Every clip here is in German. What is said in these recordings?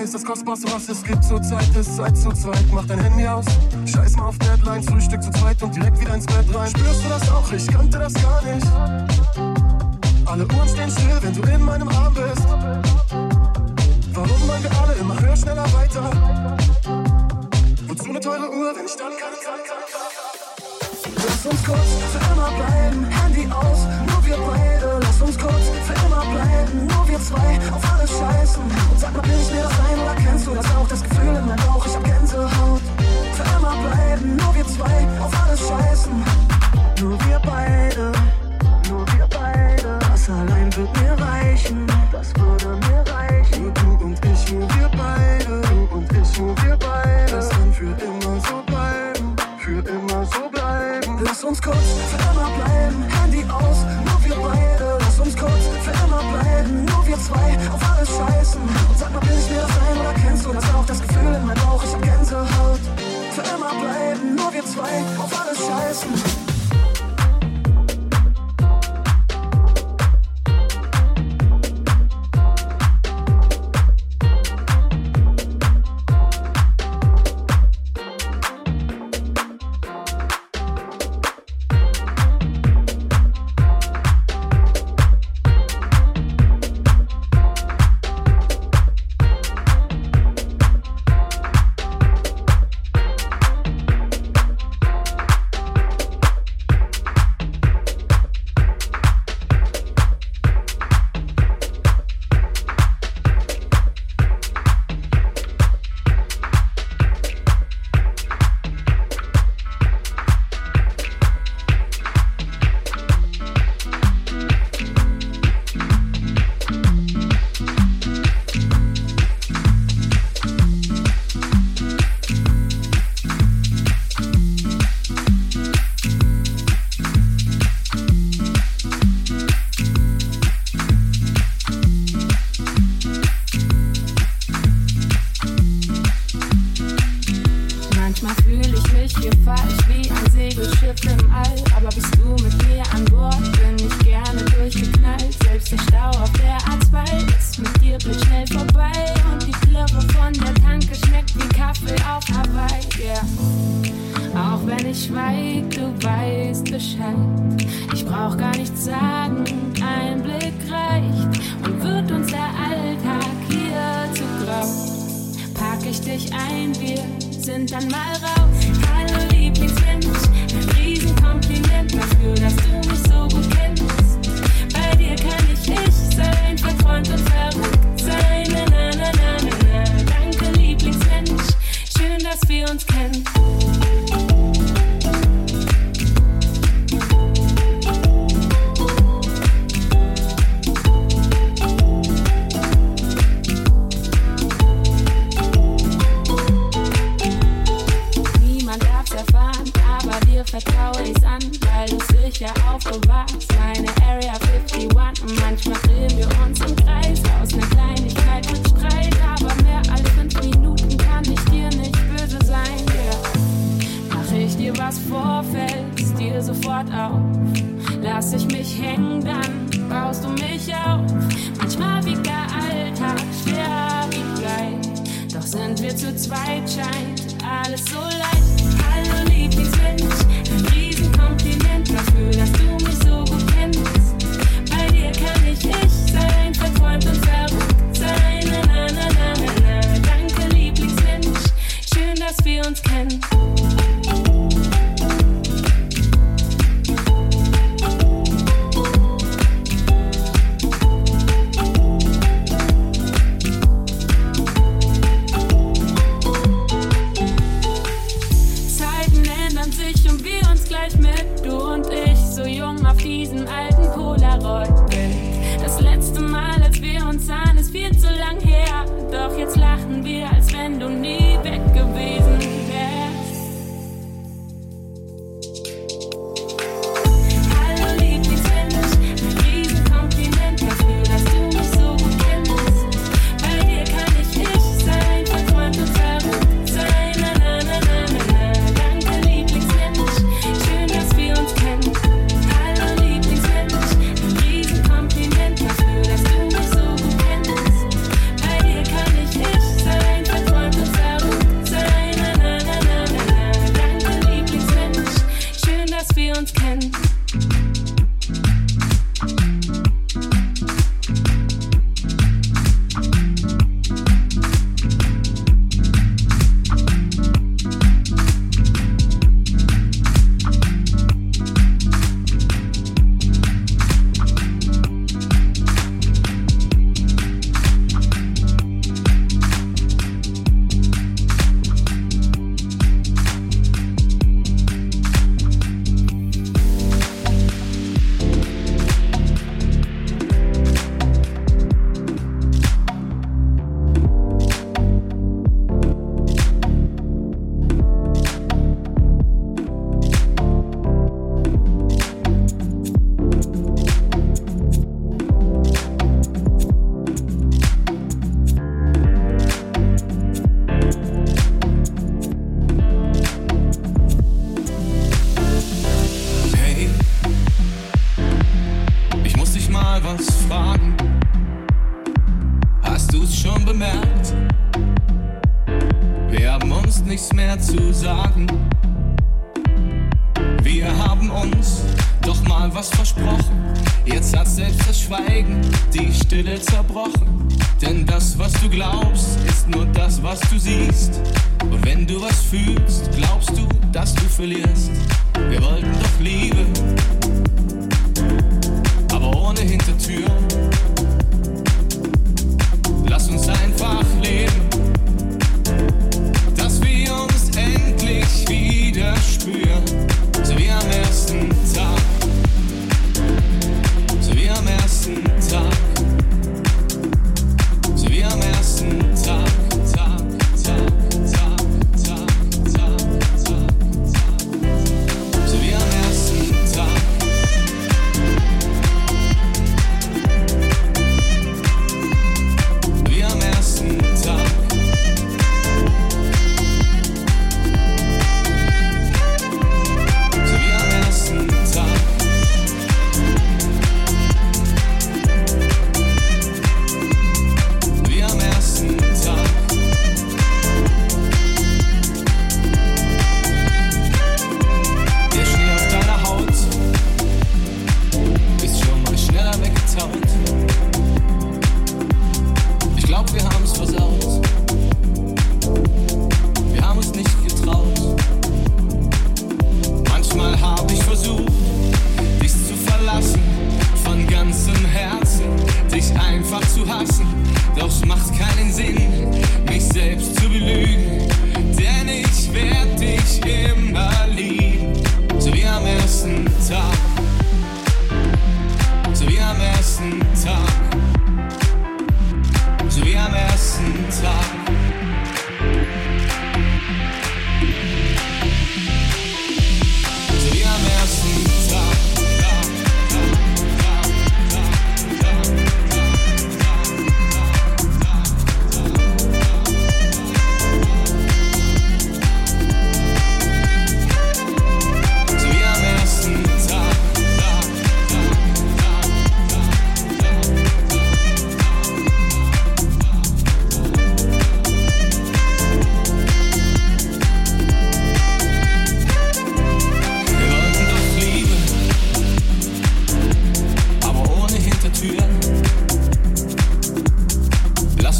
Preis, das kostbarste, was es gibt zur Zeit, ist Zeit zu zweit. Mach dein Handy aus, scheiß mal auf Deadlines, Frühstück zu zweit und direkt wieder ins Bett rein. Spürst du das auch? Ich kannte das gar nicht. Alle Uhren stehen still, wenn du in meinem Arm bist. Warum wollen wir alle immer höher, schneller, weiter? Wozu eine teure Uhr, wenn ich dann kann, kann, kann, kann? Lass uns kurz für immer bleiben, Handy aus, nur wir beide. Lass uns kurz für immer bleiben, nur wir zwei. Auf alles scheißen und sag mal, bin ich mir das ein?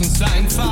Uns einfach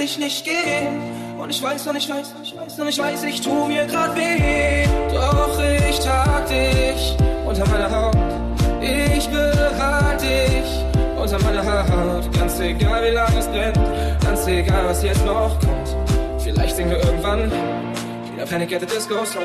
dich nicht gehen. Und ich weiß und ich weiß und ich weiß und ich weiß, ich tu mir grad weh. Doch ich trag dich unter meiner Haut. Ich behalte dich unter meiner Haut. Ganz egal, wie lange es brennt, ganz egal, was jetzt noch kommt. Vielleicht singen wir irgendwann wieder Panic at the Disco Song.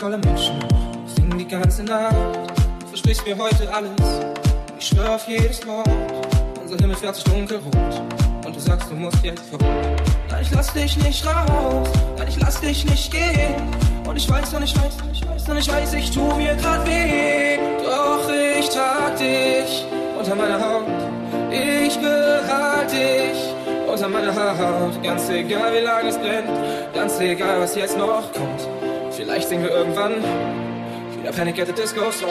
Straßen voller Menschen. Singen die ganze Nacht. Du versprichst mir heute alles. Ich schwör auf jedes Wort. Unser Himmel fährt sich dunkelrot. Und du sagst, du musst jetzt fort. Nein, ich lass dich nicht raus. Nein, ich lass dich nicht gehen. Und ich weiß und ich weiß und ich weiß und ich weiß, ich tu mir grad weh. Doch ich trag dich unter meiner Haut. Ich behalte dich unter meiner Haut. Ganz egal, wie lange es brennt, ganz egal, was jetzt noch kommt. Vielleicht singen wir irgendwann wieder Panic at the Disco Song.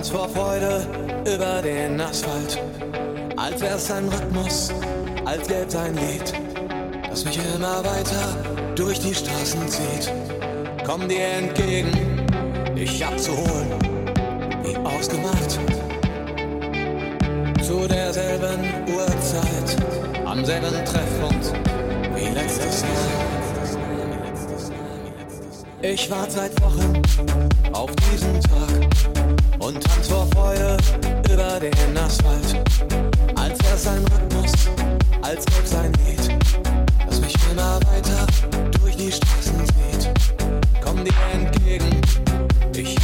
Tanz vor Freude über den Asphalt. Als wär's ein Rhythmus, als gäb's ein Lied, das mich immer weiter durch die Straßen zieht. Komm dir entgegen, dich abzuholen, wie ausgemacht. Zu derselben Uhrzeit, am selben Treffpunkt wie letztes Jahr. Ich warte seit Wochen auf diesen Tag und tanz vor Freude über den Asphalt. Als wär's ein Rhythmus, als gäb's ein Lied, das mich immer weiter durch die Straßen zieht. Komm dir entgegen, dich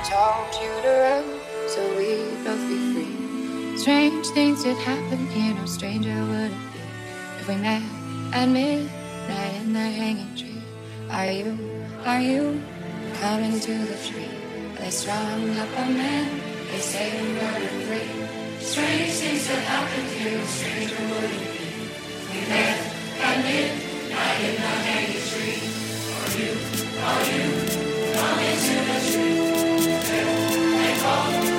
I told you to run so we'd both be free. Strange things did happen here, no stranger would it be if we met at midnight in the hanging tree. Are you, are you coming to the tree? They strung up a man, they say we were free. Strange things that happen here, no stranger would it be we met at midnight in the hanging tree. Are you, are you coming to the tree? soft.